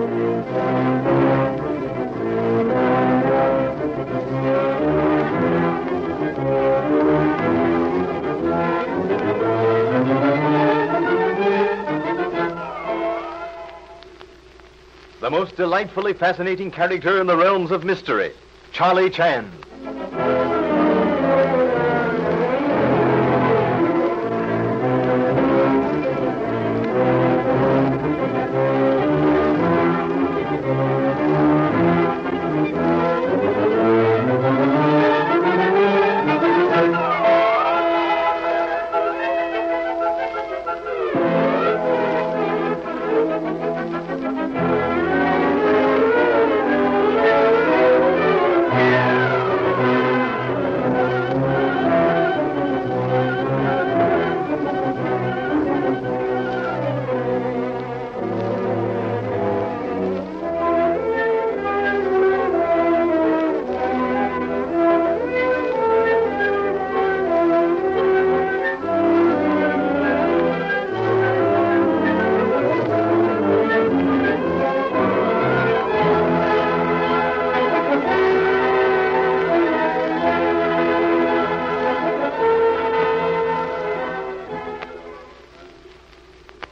The most delightfully fascinating character in the realms of mystery, Charlie Chan.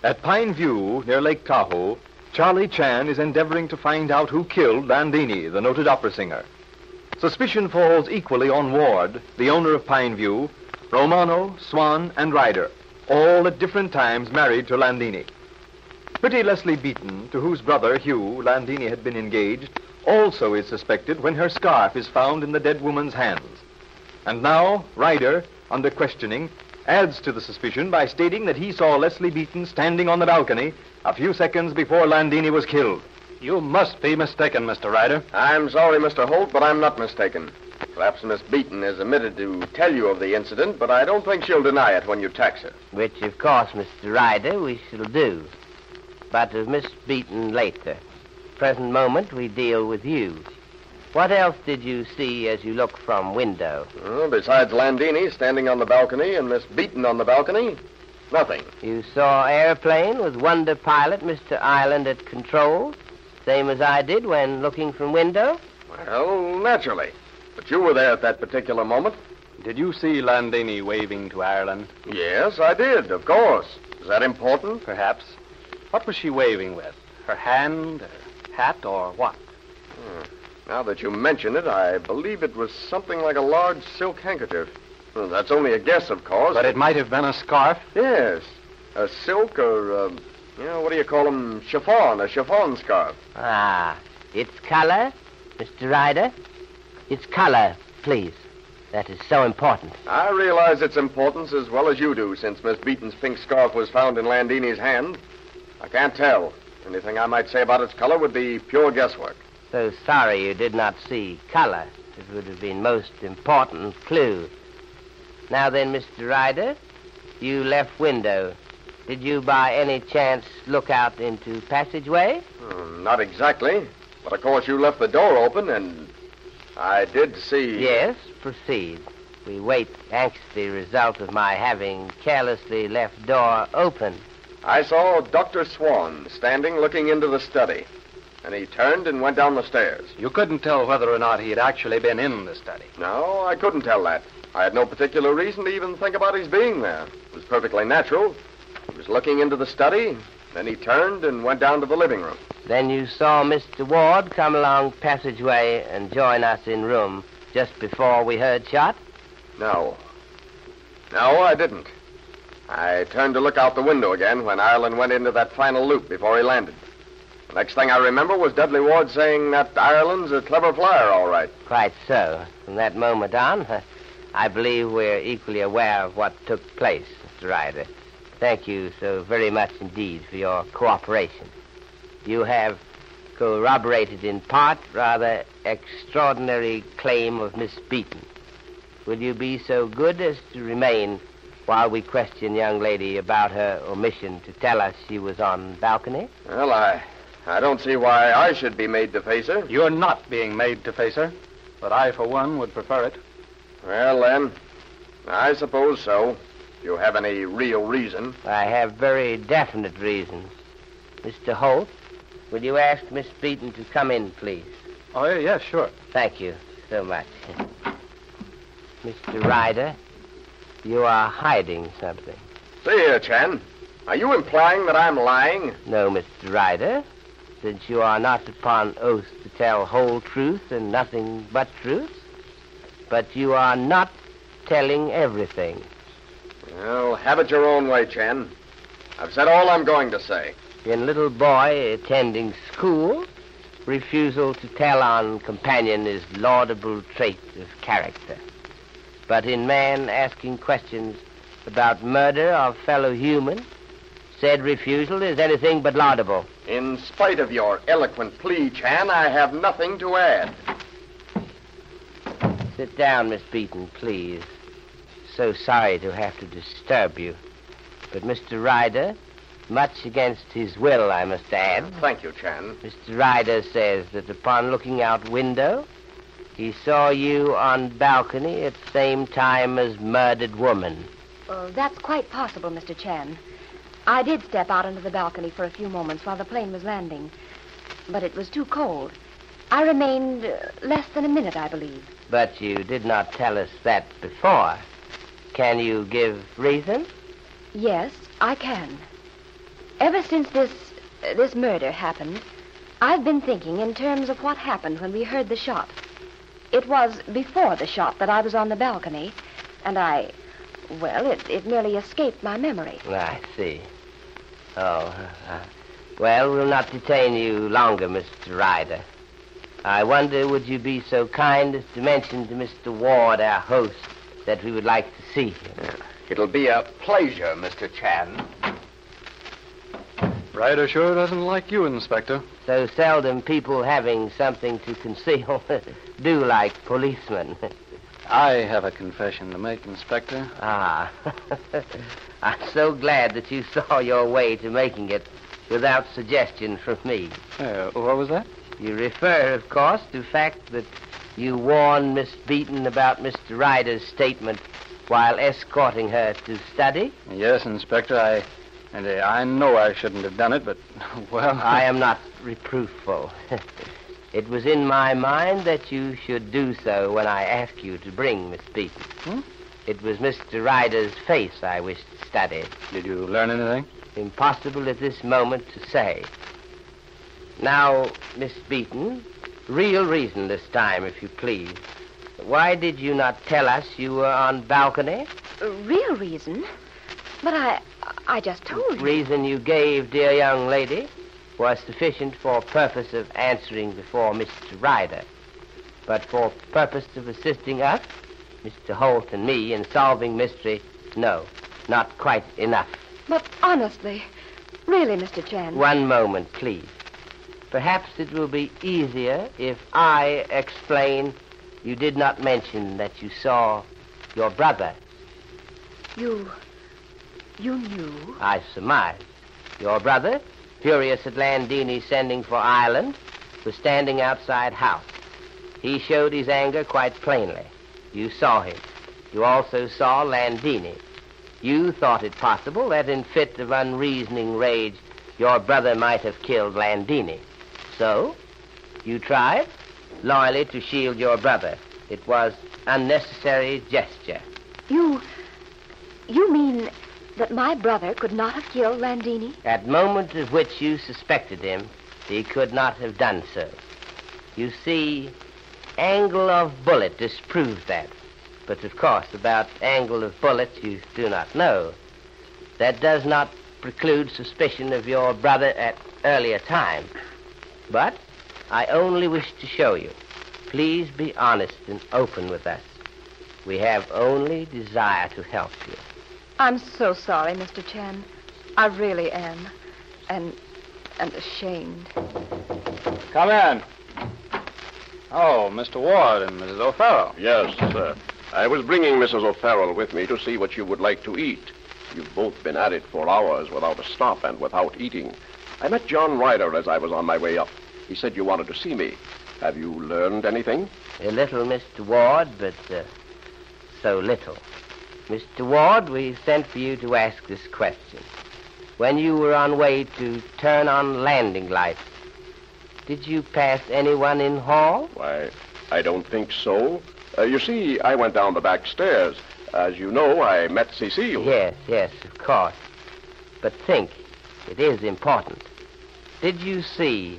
At Pine View, near Lake Tahoe, Charlie Chan is endeavoring to find out who killed Landini, the noted opera singer. Suspicion falls equally on Ward, the owner of Pine View, Romano, Swan, and Ryder, all at different times married to Landini. Pretty Leslie Beaton, to whose brother, Hugh, Landini had been engaged, also is suspected when her scarf is found in the dead woman's hands. And now, Ryder, under questioning, adds to the suspicion by stating that he saw Leslie Beaton standing on the balcony a few seconds before Landini was killed. You must be mistaken, Mr. Ryder. I'm sorry, Mr. Holt, but I'm not mistaken. Perhaps Miss Beaton has omitted to tell you of the incident, but I don't think she'll deny it when you tax her. Which, of course, Mr. Ryder, we shall do. But of Miss Beaton later. Present moment, we deal with you. What else did you see as you looked from window? Well, besides Landini standing on the balcony and Miss Beaton on the balcony, nothing. You saw airplane with wonder pilot Mr. Ireland at control, same as I did when looking from window? Well, naturally. But you were there at that particular moment. Did you see Landini waving to Ireland? Yes, I did, of course. Is that important? Perhaps. What was she waving with? Her hand, her hat, or what? Hmm. Now that you mention it, I believe it was something like a large silk handkerchief. Well, that's only a guess, of course. But it might have been a scarf. Yes. A silk or, uh, you know, what do you call them? Chiffon, a chiffon scarf. Ah, its color, Mr. Ryder? Its color, please. That is so important. I realize its importance as well as you do, since Miss Beaton's pink scarf was found in Landini's hand. I can't tell. Anything I might say about its color would be pure guesswork. So sorry you did not see color. It would have been most important clue. Now then, Mr. Ryder, you left window. Did you by any chance look out into passageway? Hmm, not exactly. But of course you left the door open, and I did see. Yes, proceed. We wait anxiously result of my having carelessly left door open. I saw Dr. Swan standing looking into the study. And he turned and went down the stairs. You couldn't tell whether or not he had actually been in the study. No, I couldn't tell that. I had no particular reason to even think about his being there. It was perfectly natural. He was looking into the study, then he turned and went down to the living room. Then you saw Mr. Ward come along passageway and join us in room just before we heard shot? No. No, I didn't. I turned to look out the window again when Ireland went into that final loop before he landed. Next thing I remember was Dudley Ward saying that Ireland's a clever flyer, all right. Quite so. From that moment on, I believe we're equally aware of what took place, Mr. Ryder. Thank you so very much indeed for your cooperation. You have corroborated in part rather extraordinary claim of Miss Beaton. Will you be so good as to remain while we question young lady about her omission to tell us she was on balcony? Well, I, I don't see why I should be made to face her. You're not being made to face her, but I, for one, would prefer it. Well, then, I suppose so. If you have any real reason. I have very definite reasons. Mr. Holt, will you ask Miss Beaton to come in, please? Oh, yeah, yeah, sure. Thank you so much. Mr. Ryder, you are hiding something. See here, Chan. Are you implying that I'm lying? No, Mr. Ryder, since you are not upon oath to tell whole truth and nothing but truth. But you are not telling everything. Well, have it your own way, Chan. I've said all I'm going to say. In little boy attending school, refusal to tell on companion is laudable trait of character. But in man asking questions about murder of fellow human, said refusal is anything but laudable. In spite of your eloquent plea, Chan, I have nothing to add. Sit down, Miss Beaton, please. So sorry to have to disturb you. But Mr. Ryder, much against his will, I must add, uh, Thank you, Chan. Mr. Ryder says that upon looking out window, he saw you on balcony at same time as murdered woman. Oh, that's quite possible, Mr. Chan. I did step out onto the balcony for a few moments while the plane was landing, but it was too cold. I remained uh, less than a minute, I believe. But you did not tell us that before. Can you give reason? Yes, I can. Ever since this uh, this murder happened, I've been thinking in terms of what happened when we heard the shot. It was before the shot that I was on the balcony, and I, well, it, it merely escaped my memory. I see. Oh, uh, well, we'll not detain you longer, Mr. Ryder. I wonder, would you be so kind as to mention to Mr. Ward, our host, that we would like to see him? It'll be a pleasure, Mr. Chan. Ryder sure doesn't like you, Inspector. So seldom people having something to conceal do like policemen. I have a confession to make, Inspector. ah. I'm so glad that you saw your way to making it without suggestion from me. Uh, what was that? You refer, of course, to the fact that you warned Miss Beaton about Mr. Ryder's statement while escorting her to study? Yes, Inspector, I. And uh, I know I shouldn't have done it, but, well. I am not reproofful. It was in my mind that you should do so when I asked you to bring Miss Beaton. Hmm? It was Mr. Ryder's face I wished to study. Did you learn anything? Impossible at this moment to say. Now, Miss Beaton, real reason this time, if you please. Why did you not tell us you were on balcony? Real reason? But I, I just told you. Reason you gave, dear young lady, was sufficient for purpose of answering before Mr. Ryder. But for purpose of assisting us, Mr. Holt and me, in solving mystery, no, not quite enough. But honestly, really, Mr. Chan. One moment, please. Perhaps it will be easier if I explain you did not mention that you saw your brother. You, you knew? I surmise. Your brother, furious at Landini sending for Ireland, was standing outside house. He showed his anger quite plainly. You saw him. You also saw Landini. You thought it possible that in fit of unreasoning rage, your brother might have killed Landini. So, you tried, loyally to shield your brother. It was unnecessary gesture. You, you mean that my brother could not have killed Landini? At moment at which you suspected him, he could not have done so. You see, angle of bullet disproves that. But of course, about angle of bullet you do not know. That does not preclude suspicion of your brother at earlier time. But I only wish to show you. Please be honest and open with us. We have only desire to help you. I'm so sorry, Mr. Chan. I really am. And, and ashamed. Come in. Oh, Mr. Ward and Mrs. O'Farrell. Yes, sir. I was bringing Mrs. O'Farrell with me to see what you would like to eat. You've both been at it for hours without a stop and without eating. I met John Ryder as I was on my way up. He said you wanted to see me. Have you learned anything? A little, Mr. Ward, but uh, so little. Mr. Ward, we sent for you to ask this question. When you were on way to turn on landing lights, Did you pass anyone in hall? Why, I don't think so. Uh, you see, I went down the back stairs. As you know, I met Cecile. Yes, yes, of course. But think, it is important. Did you see?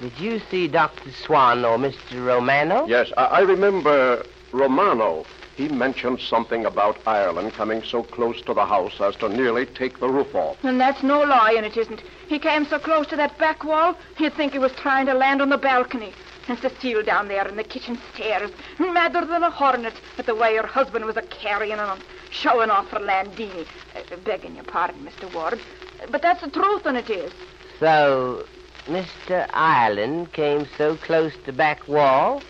Did you see Dr. Swan or Mr. Romano? Yes, I, I remember Romano. He mentioned something about Ireland coming so close to the house as to nearly take the roof off. And that's no lie, and it isn't. He came so close to that back wall, you'd think he was trying to land on the balcony. And Cecile down there in the kitchen stairs, madder than a hornet at the way her husband was a carrying on, showing off for Landini. Uh, begging your pardon, Mr. Ward. But that's the truth, and it is. So, Mr. Ireland came so close to back wall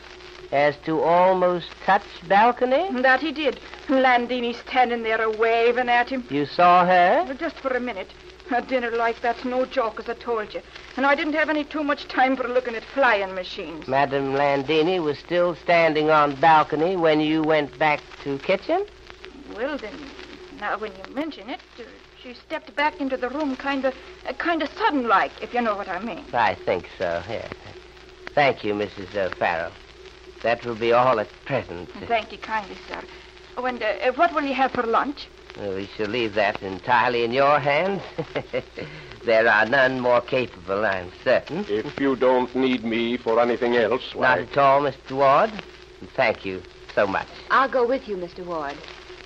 as to almost touch balcony? That he did. Landini standing there a waving at him. You saw her? Just for a minute. A dinner like that's no joke, as I told you. And I didn't have any too much time for looking at flying machines. Madame Landini was still standing on balcony when you went back to kitchen? Well, then, now when you mention it, uh, she stepped back into the room kind of, uh, kind of sudden like, if you know what I mean. I think so, yes. Thank you, Mrs. O'Farrell. That will be all at present. Thank you kindly, sir. Oh, and uh, what will you have for lunch? Well, we shall leave that entirely in your hands. there are none more capable, I'm certain. If you don't need me for anything else, why... Not at all, Mr. Ward. Thank you so much. I'll go with you, Mr. Ward,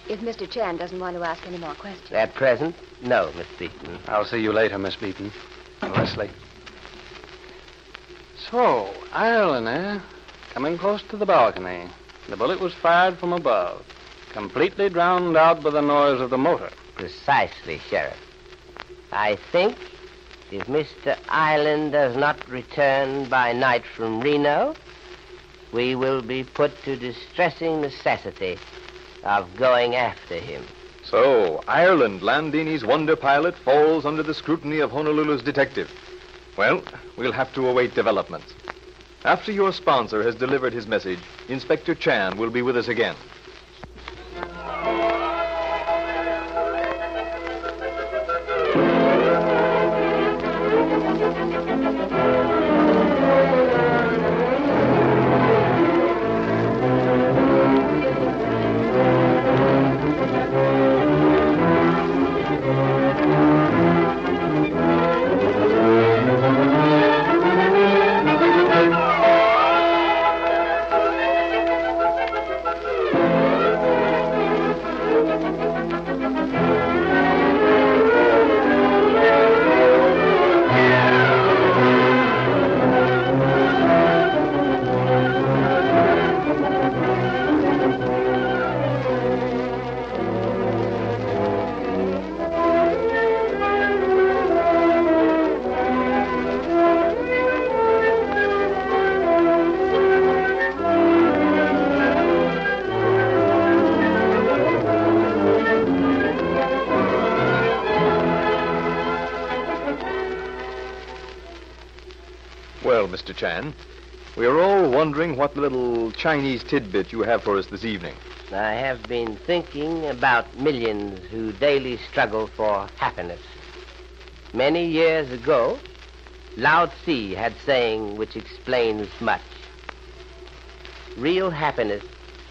if Mr. Chan doesn't want to ask any more questions. At present, no, Miss Beaton. I'll see you later, Miss Beaton. Leslie. So, Ireland, eh? Coming close to the balcony. The bullet was fired from above, completely drowned out by the noise of the motor. Precisely, Sheriff. I think if Mr. Ireland does not return by night from Reno, we will be put to distressing necessity of going after him. So, Ireland, Landini's wonder pilot, falls under the scrutiny of Honolulu's detective. Well, we'll have to await developments. After your sponsor has delivered his message, Inspector Chan will be with us again. Chan, we are all wondering what little Chinese tidbit you have for us this evening. I have been thinking about millions who daily struggle for happiness. Many years ago, Lao Tzu had saying which explains much. Real happiness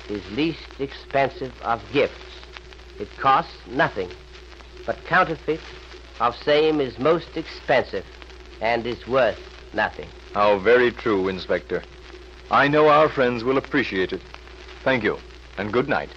is least expensive of gifts. It costs nothing. But counterfeit of same is most expensive and is worth nothing. How very true, Inspector. I know our friends will appreciate it. Thank you, and good night.